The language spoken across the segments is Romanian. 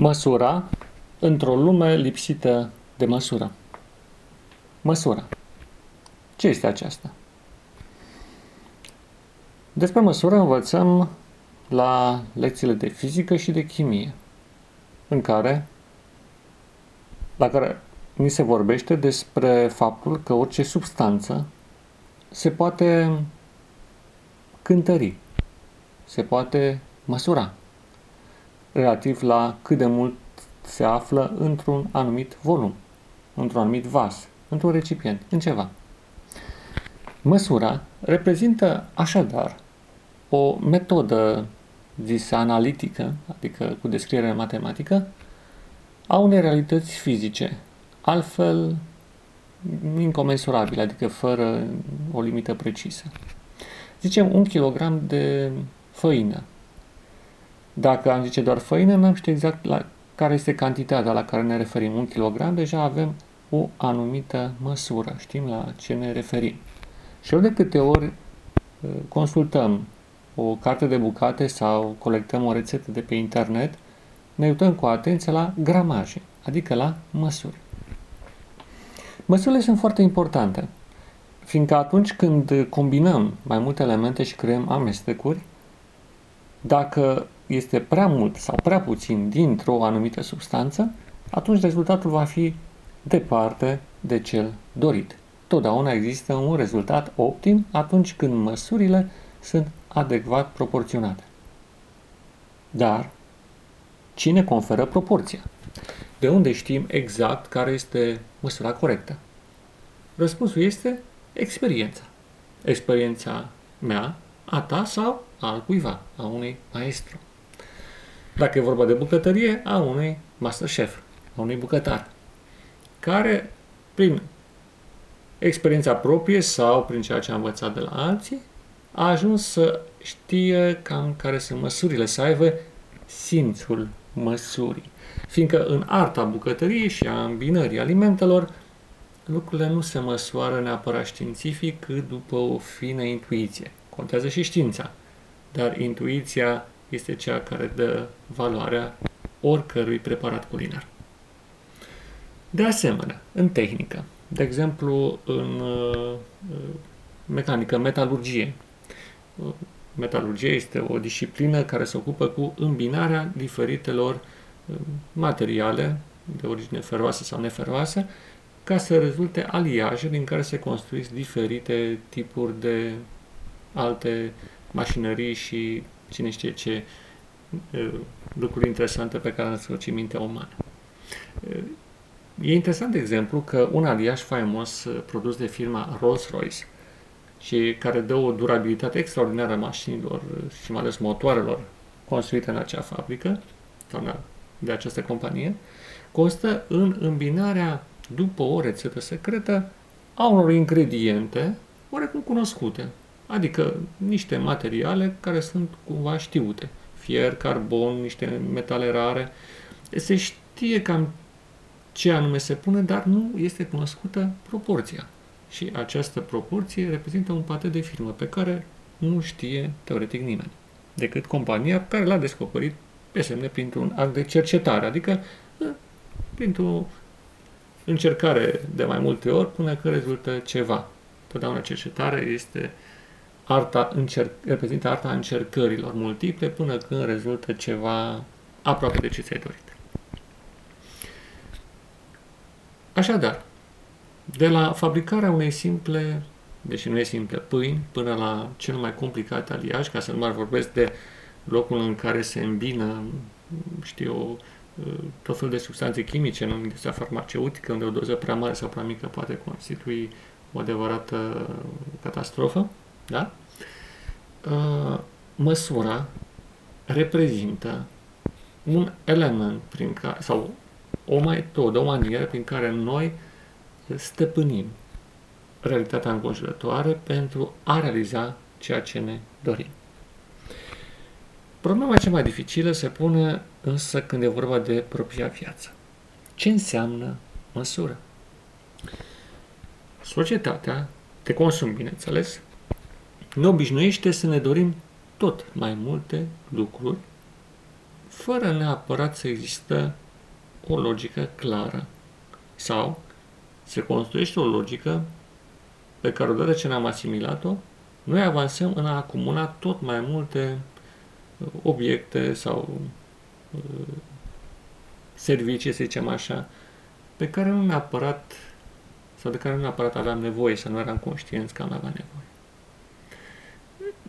Măsura într-o lume lipsită de măsură. Măsura. Ce este aceasta? Despre măsură învățăm la lecțiile de fizică și de chimie, în care, la care ni se vorbește despre faptul că orice substanță se poate cântări, se poate măsura relativ la cât de mult se află într-un anumit volum, într-un anumit vas, într-un recipient, în ceva. Măsura reprezintă așadar o metodă zisă analitică, adică cu descriere matematică, a unei realități fizice, altfel incomensurabile, adică fără o limită precisă. Zicem un kilogram de făină dacă am zice doar făină, n-am ști exact la care este cantitatea la care ne referim. Un kilogram, deja avem o anumită măsură, știm la ce ne referim. Și ori de câte ori uh, consultăm o carte de bucate sau colectăm o rețetă de pe internet, ne uităm cu atenție la gramaje, adică la măsuri. Măsurile sunt foarte importante, fiindcă atunci când combinăm mai multe elemente și creăm amestecuri, dacă este prea mult sau prea puțin dintr-o anumită substanță, atunci rezultatul va fi departe de cel dorit. Totdeauna există un rezultat optim atunci când măsurile sunt adecvat proporționate. Dar cine conferă proporția? De unde știm exact care este măsura corectă? Răspunsul este experiența. Experiența mea, a ta sau al cuiva, a unui maestru. Dacă e vorba de bucătărie, a unui masterchef, a unui bucătar, care, prin experiența proprie sau prin ceea ce a învățat de la alții, a ajuns să știe cam care sunt măsurile, să aibă simțul măsurii. Fiindcă în arta bucătăriei și a îmbinării alimentelor, lucrurile nu se măsoară neapărat științific, cât după o fină intuiție. Contează și știința, dar intuiția este cea care dă valoarea oricărui preparat culinar. De asemenea, în tehnică, de exemplu, în uh, mecanică, metalurgie. Metalurgie este o disciplină care se ocupă cu îmbinarea diferitelor uh, materiale de origine feroasă sau neferoasă ca să rezulte aliaje din care se construiesc diferite tipuri de alte mașinării și cine știe ce lucruri interesante pe care să o mintea umană. E interesant, de exemplu, că un aliaj faimos produs de firma Rolls-Royce și care dă o durabilitate extraordinară mașinilor și mai ales motoarelor construite în acea fabrică, sau de această companie, constă în îmbinarea, după o rețetă secretă, a unor ingrediente oarecum cunoscute, adică niște materiale care sunt cumva știute. Fier, carbon, niște metale rare. Se știe cam ce anume se pune, dar nu este cunoscută proporția. Și această proporție reprezintă un pate de firmă pe care nu știe teoretic nimeni, decât compania care l-a descoperit pe semne printr-un act de cercetare, adică printr-o încercare de mai multe ori până că rezultă ceva. Totdeauna cercetare este uh, arta încerc, reprezintă arta încercărilor multiple până când rezultă ceva aproape de ce ți-ai dorit. Așadar, de la fabricarea unei simple, deși nu e simple, pâini, până la cel mai complicat aliaj, ca să nu mai vorbesc de locul în care se îmbină, știu, tot fel de substanțe chimice în industria farmaceutică, unde o doză prea mare sau prea mică poate constitui o adevărată catastrofă, da? Uh, măsura reprezintă un element prin care, sau o metodă, o manieră prin care noi stăpânim realitatea înconjurătoare pentru a realiza ceea ce ne dorim. Problema cea mai dificilă se pune însă când e vorba de propria viață. Ce înseamnă măsură? Societatea de consum, bineînțeles, ne obișnuiește să ne dorim tot mai multe lucruri, fără neapărat să există o logică clară. Sau se construiește o logică pe care odată ce ne-am asimilat-o, noi avansăm în a acumula tot mai multe uh, obiecte sau uh, servicii, să zicem așa, pe care nu neapărat sau de care nu neapărat aveam nevoie, să nu eram conștienți că am avea nevoie.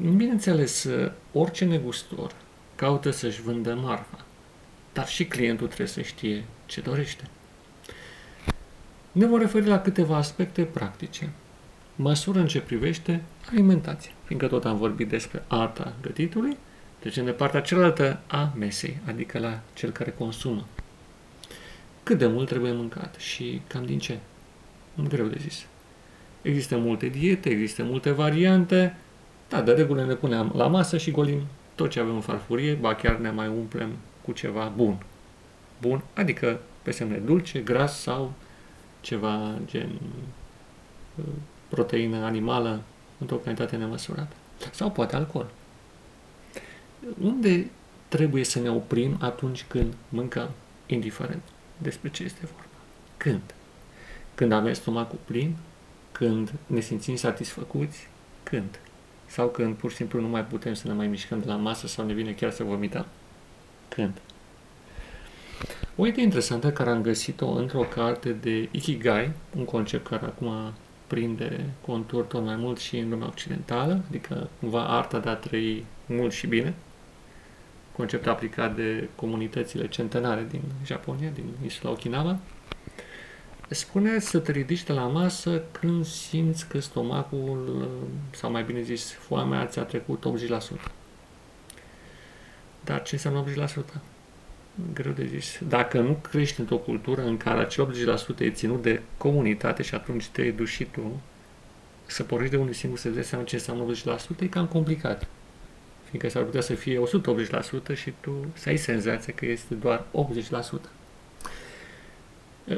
Bineînțeles, orice negustor caută să-și vândă marfa, dar și clientul trebuie să știe ce dorește. Ne vom referi la câteva aspecte practice. Măsură în ce privește alimentația, fiindcă tot am vorbit despre arta gătitului, deci în de partea cealaltă a mesei, adică la cel care consumă. Cât de mult trebuie mâncat și cam din ce? Greu de zis. Există multe diete, există multe variante, da, de regulă ne punem la masă și golim tot ce avem în farfurie, ba chiar ne mai umplem cu ceva bun. Bun, adică pe semne dulce, gras sau ceva gen uh, proteină animală într-o cantitate nemăsurată. Sau poate alcool. Unde trebuie să ne oprim atunci când mâncăm, indiferent despre ce este vorba? Când? Când avem stomacul plin? Când ne simțim satisfăcuți? Când? Sau când pur și simplu nu mai putem să ne mai mișcăm de la masă sau ne vine chiar să vomităm? Când? O idee interesantă care am găsit-o într-o carte de Ikigai, un concept care acum prinde contur tot mai mult și în lumea occidentală, adică cumva arta de a trăi mult și bine, concept aplicat de comunitățile centenare din Japonia, din insula Okinawa, spune să te ridici de la masă când simți că stomacul, sau mai bine zis, foamea ți-a trecut 80%. Dar ce înseamnă 80%? greu de zis. Dacă nu crești într-o cultură în care acel 80% e ținut de comunitate și atunci te duci și tu să pornești de unul singur să dai seama ce înseamnă 80%, e cam complicat. Fiindcă s-ar putea să fie 180% și tu să ai senzația că este doar 80%.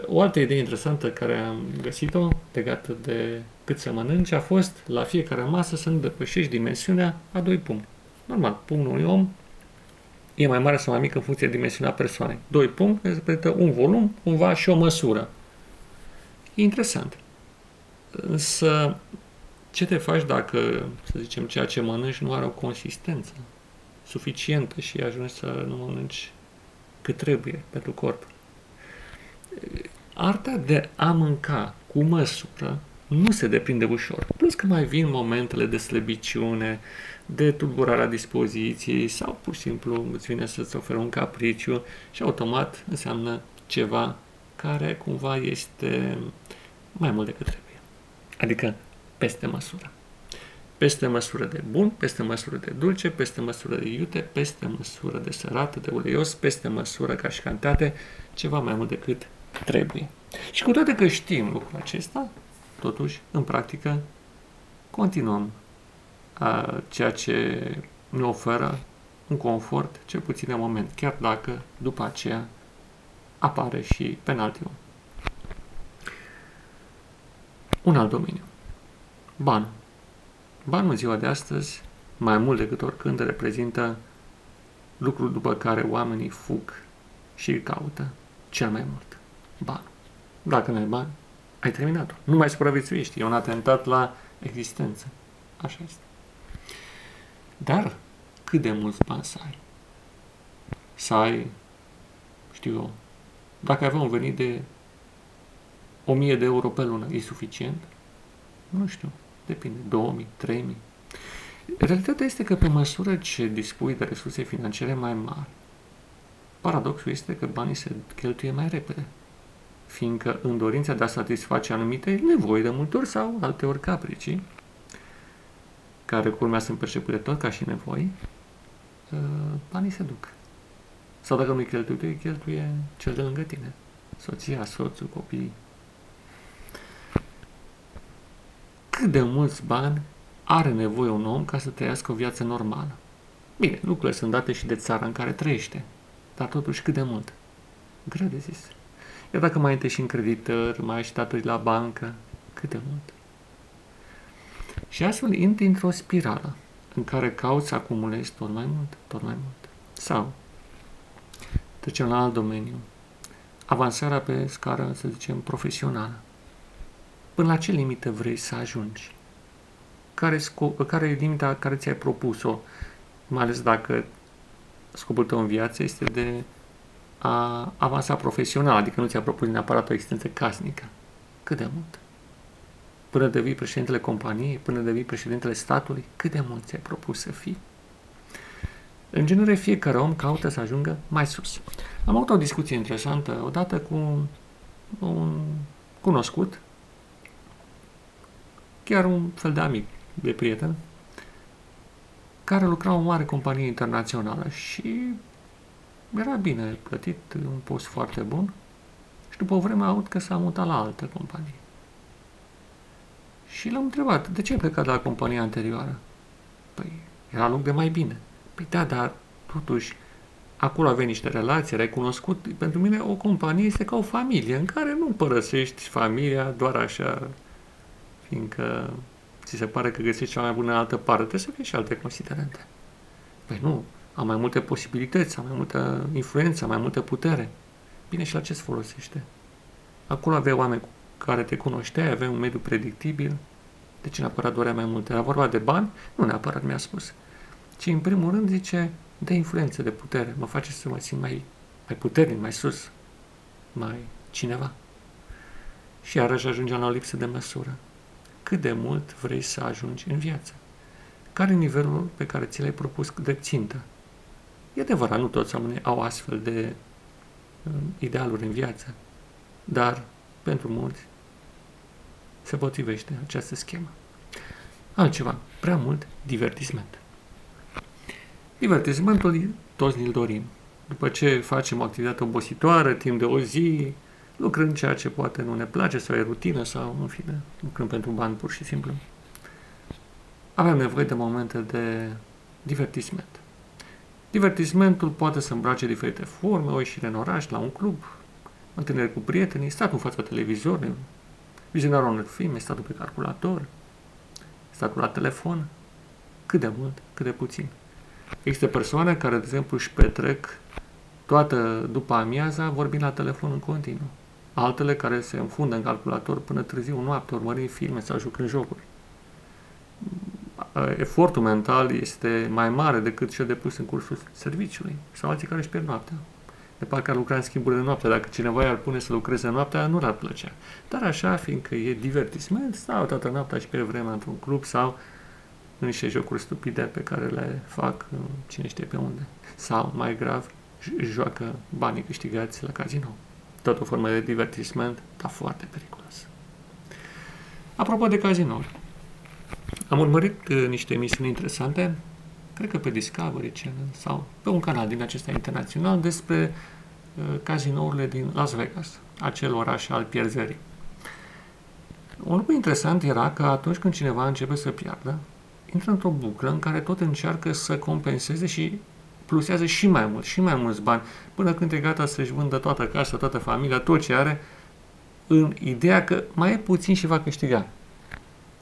O altă idee interesantă care am găsit-o legată de cât să mănânci a fost la fiecare masă să nu depășești dimensiunea a doi pumni. Normal, pumnul unui om e mai mare sau mai mică în funcție de dimensiunea persoanei. Doi puncte reprezintă un volum, cumva și o măsură. E interesant. Însă, ce te faci dacă, să zicem, ceea ce mănânci nu are o consistență suficientă și ajungi să nu mănânci cât trebuie pentru corp? Arta de a mânca cu măsură nu se deprinde ușor. Plus că mai vin momentele de slăbiciune, de tulburarea dispoziției sau pur și simplu îți vine să-ți oferă un capriciu și automat înseamnă ceva care cumva este mai mult decât trebuie. Adică peste măsură. Peste măsură de bun, peste măsură de dulce, peste măsură de iute, peste măsură de sărată, de uleios, peste măsură ca și cantitate, ceva mai mult decât trebuie. Și cu toate că știm lucrul acesta, totuși, în practică, continuăm a, ceea ce ne oferă un confort, cel puțin în moment, chiar dacă după aceea apare și penaltiul. Un alt domeniu. Banul. Banul în ziua de astăzi, mai mult decât oricând, reprezintă lucrul după care oamenii fug și îl caută cel mai mult. Banul. Dacă nu ai bani, ai terminat-o. Nu mai supraviețuiești. E un atentat la existență. Așa este. Dar cât de mulți bani să ai? Să ai, știu eu, dacă avea un venit de 1000 de euro pe lună, e suficient? Nu știu, depinde, 2000, 3000. Realitatea este că pe măsură ce dispui de resurse financiare mai mari, paradoxul este că banii se cheltuie mai repede fiindcă în dorința de a satisface anumite nevoi de multe ori sau alte ori capricii, care culmea sunt percepute tot ca și nevoi, uh, banii se duc. Sau dacă nu-i cheltuie, îi cheltuie cel de lângă tine. Soția, soțul, copiii. Cât de mulți bani are nevoie un om ca să trăiască o viață normală? Bine, lucrurile sunt date și de țara în care trăiește, dar totuși cât de mult? Greu de zis. Iar dacă mai întâi și în creditări, mai ai și datorii la bancă, cât de mult? Și astfel intri într-o spirală în care cauți să acumulezi tot mai mult, tot mai mult. Sau Trecem la alt domeniu. Avansarea pe scară, să zicem, profesională. Până la ce limită vrei să ajungi? Care, scop, care e limita care ți-ai propus-o? Mai ales dacă scopul tău în viață este de a avansa profesional, adică nu ți-a propus neapărat o existență casnică. Cât de mult? Până devii președintele companiei, până devii președintele statului, cât de mult ți-ai propus să fii? În genere, fiecare om caută să ajungă mai sus. Am avut o discuție interesantă odată cu un cunoscut, chiar un fel de amic, de prieten, care lucra în o mare companie internațională și era bine plătit, un post foarte bun și după o vreme aud că s-a mutat la altă companie. Și l-am întrebat, de ce ai plecat de la compania anterioară? Păi, era loc de mai bine. Păi da, dar totuși, acolo aveai niște relații, ai cunoscut. Pentru mine o companie este ca o familie în care nu părăsești familia doar așa, fiindcă ți se pare că găsești cea mai bună în altă parte. Trebuie să fie și alte considerente. Păi nu, am mai multe posibilități, am mai multă influență, am mai multă putere. Bine, și la ce se folosește? Acolo aveai oameni cu care te cunoșteai, aveai un mediu predictibil. De ce neapărat dorea mai multe? Era vorba de bani? Nu neapărat mi-a spus. Ci în primul rând zice, de influență, de putere. Mă face să mă simt mai, mai puternic, mai sus, mai cineva. Și iarăși ajungem la o lipsă de măsură. Cât de mult vrei să ajungi în viață? Care e nivelul pe care ți l-ai propus de țintă? E adevărat, nu toți oamenii au astfel de um, idealuri în viață, dar pentru mulți se potrivește această schemă. Altceva, prea mult divertisment. Divertismentul toți ne-l dorim. După ce facem o activitate obositoare, timp de o zi, lucrând ceea ce poate nu ne place sau e rutină sau, în fine, lucrăm pentru bani pur și simplu. Avem nevoie de momente de divertisment. Divertismentul poate să îmbrace diferite forme, o ieșire în oraș, la un club, întâlnire cu prietenii, statul în fața televizorului, vizionarea unui film, statul pe calculator, statul la telefon, cât de mult, cât de puțin. Există persoane care, de exemplu, își petrec toată după amiaza vorbind la telefon în continuu. Altele care se înfundă în calculator până târziu noapte, urmărind filme sau jucând jocuri. Efortul mental este mai mare decât cel depus în cursul serviciului. Sau alții care își pierd noaptea. De parcă ar lucra în schimburi de noapte. Dacă cineva i-ar pune să lucreze noaptea, nu ar plăcea. Dar așa, fiindcă e divertisment, stau toată noaptea și pierd vremea într-un club sau în niște jocuri stupide pe care le fac cine știe pe unde. Sau, mai grav, joacă banii câștigați la casino. Tot o formă de divertisment, dar foarte periculos. Apropo de casino, am urmărit uh, niște emisiuni interesante, cred că pe Discovery Channel sau pe un canal din acesta internațional despre uh, cazinourile din Las Vegas, acel oraș al pierzării. Un lucru interesant era că atunci când cineva începe să piardă, intră într-o buclă în care tot încearcă să compenseze și plusează și mai mult, și mai mulți bani, până când e gata să-și vândă toată casa, toată familia, tot ce are, în ideea că mai e puțin și va câștiga.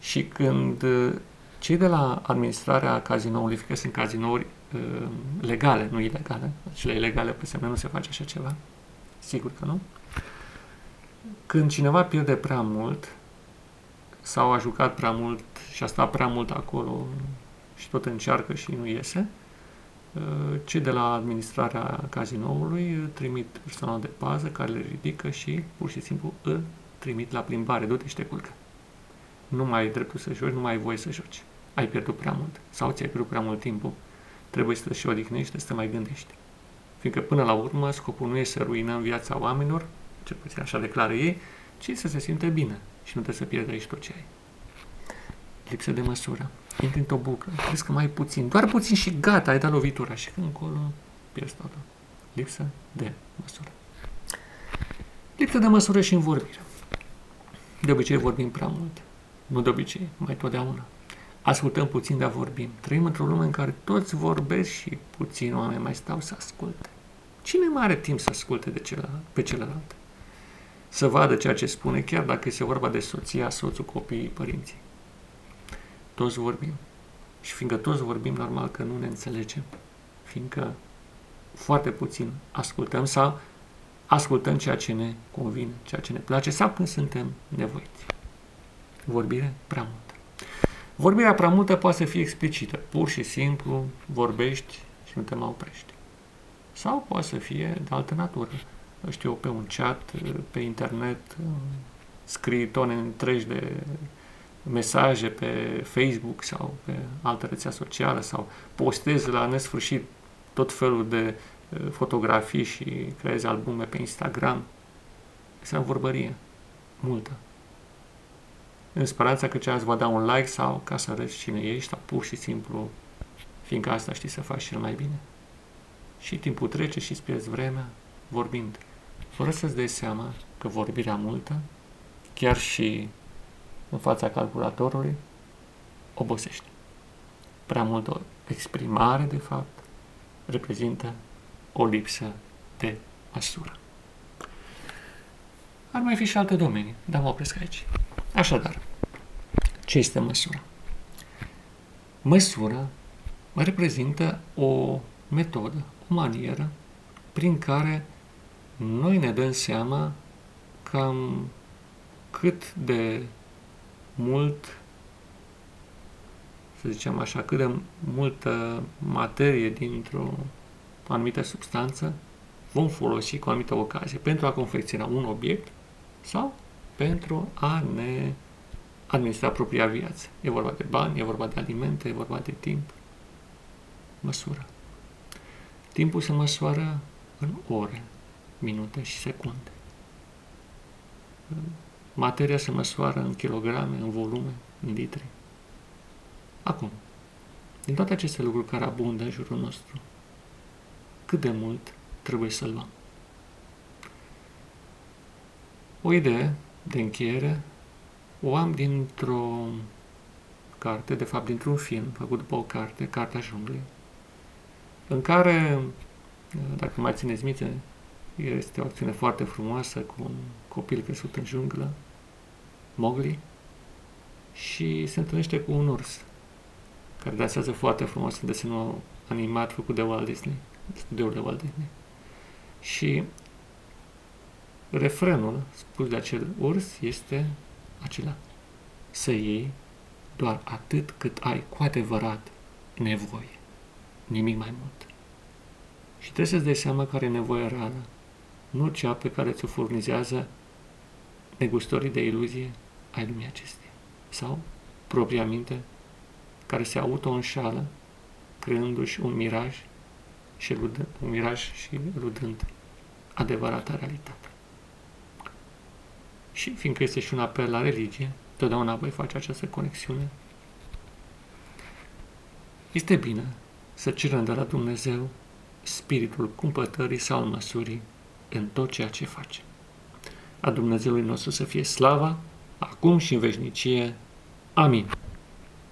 Și când uh, cei de la administrarea cazinoului, fie că sunt cazinouri uh, legale, nu ilegale, cele ilegale pe semne nu se face așa ceva, sigur că nu, când cineva pierde prea mult sau a jucat prea mult și a stat prea mult acolo și tot încearcă și nu iese, uh, cei de la administrarea cazinoului trimit personal de pază care le ridică și pur și simplu îl trimit la plimbare, du-te și te culcă. Nu mai ai dreptul să joci, nu mai ai voie să joci. Ai pierdut prea mult sau ți-ai pierdut prea mult timpul. Trebuie să te și odihnești, să te mai gândești. Fiindcă până la urmă scopul nu e să ruinăm viața oamenilor, cel puțin așa declară ei, ci să se simte bine și nu trebuie să pierdă aici tot ce ai lipsă de măsură. Intri într-o buclă, crezi că mai ai puțin, doar puțin și gata, ai dat lovitura și când încolo pierzi totul. Lipsă de măsură. Lipsă de măsură și în vorbire. De obicei vorbim prea mult. Nu de obicei, mai totdeauna. Ascultăm puțin, dar vorbim. Trăim într-o lume în care toți vorbesc și puțin oameni mai stau să asculte. Cine mai are timp să asculte de celălalt, pe celălalt? Să vadă ceea ce spune, chiar dacă este vorba de soția, soțul, copiii, părinții. Toți vorbim. Și fiindcă toți vorbim, normal că nu ne înțelegem. Fiindcă foarte puțin ascultăm sau ascultăm ceea ce ne convine, ceea ce ne place sau când suntem nevoiți. Vorbire prea multă. Vorbirea prea multă poate să fie explicită. Pur și simplu vorbești și nu te mai oprești. Sau poate să fie de altă natură. Știu, pe un chat, pe internet, scrii tone întregi de mesaje pe Facebook sau pe altă rețea socială sau postezi la nesfârșit tot felul de uh, fotografii și creezi albume pe Instagram. Este o vorbărie multă. În speranța că cealaltă va da un like sau ca să arăți cine ești sau pur și simplu fiindcă asta știi să faci cel mai bine. Și timpul trece și îți pierzi vremea vorbind, fără să-ți dai seama că vorbirea multă, chiar și în fața calculatorului, obosește. Prea multă exprimare, de fapt, reprezintă o lipsă de măsură. Ar mai fi și alte domenii, dar mă opresc aici. Așadar, ce este măsura? Măsura reprezintă o metodă, o manieră prin care noi ne dăm seama cam cât de mult, să zicem așa, cât de multă materie dintr-o anumită substanță vom folosi cu o anumită ocazie pentru a confecționa un obiect sau pentru a ne administra propria viață. E vorba de bani, e vorba de alimente, e vorba de timp. Măsură. Timpul se măsoară în ore, minute și secunde. Materia se măsoară în kilograme, în volume, în litri. Acum, din toate aceste lucruri care abundă în jurul nostru, cât de mult trebuie să luăm? O idee de încheiere o am dintr-o carte, de fapt dintr-un film făcut după o carte, Cartea Junglei, în care, dacă mai țineți minte, este o acțiune foarte frumoasă cu un copil crescut în junglă, Mowgli, și se întâlnește cu un urs, care dansează foarte frumos în desenul animat făcut de Walt Disney, studioul de Walt Disney. Și refrenul spus de acel urs este acela. Să iei doar atât cât ai cu adevărat nevoie. Nimic mai mult. Și trebuie să-ți dai seama care e nevoia reală, nu cea pe care ți-o furnizează negustorii de iluzie ai lumii acesteia. Sau propria minte care se auto-înșală creându-și un miraj și ludă, un miraj și ludând adevărata realitate. Și fiindcă este și un apel la religie, totdeauna voi face această conexiune. Este bine să cerem de la Dumnezeu spiritul cumpătării sau măsurii în tot ceea ce face. A Dumnezeului nostru să fie slava, acum și în veșnicie. Amin.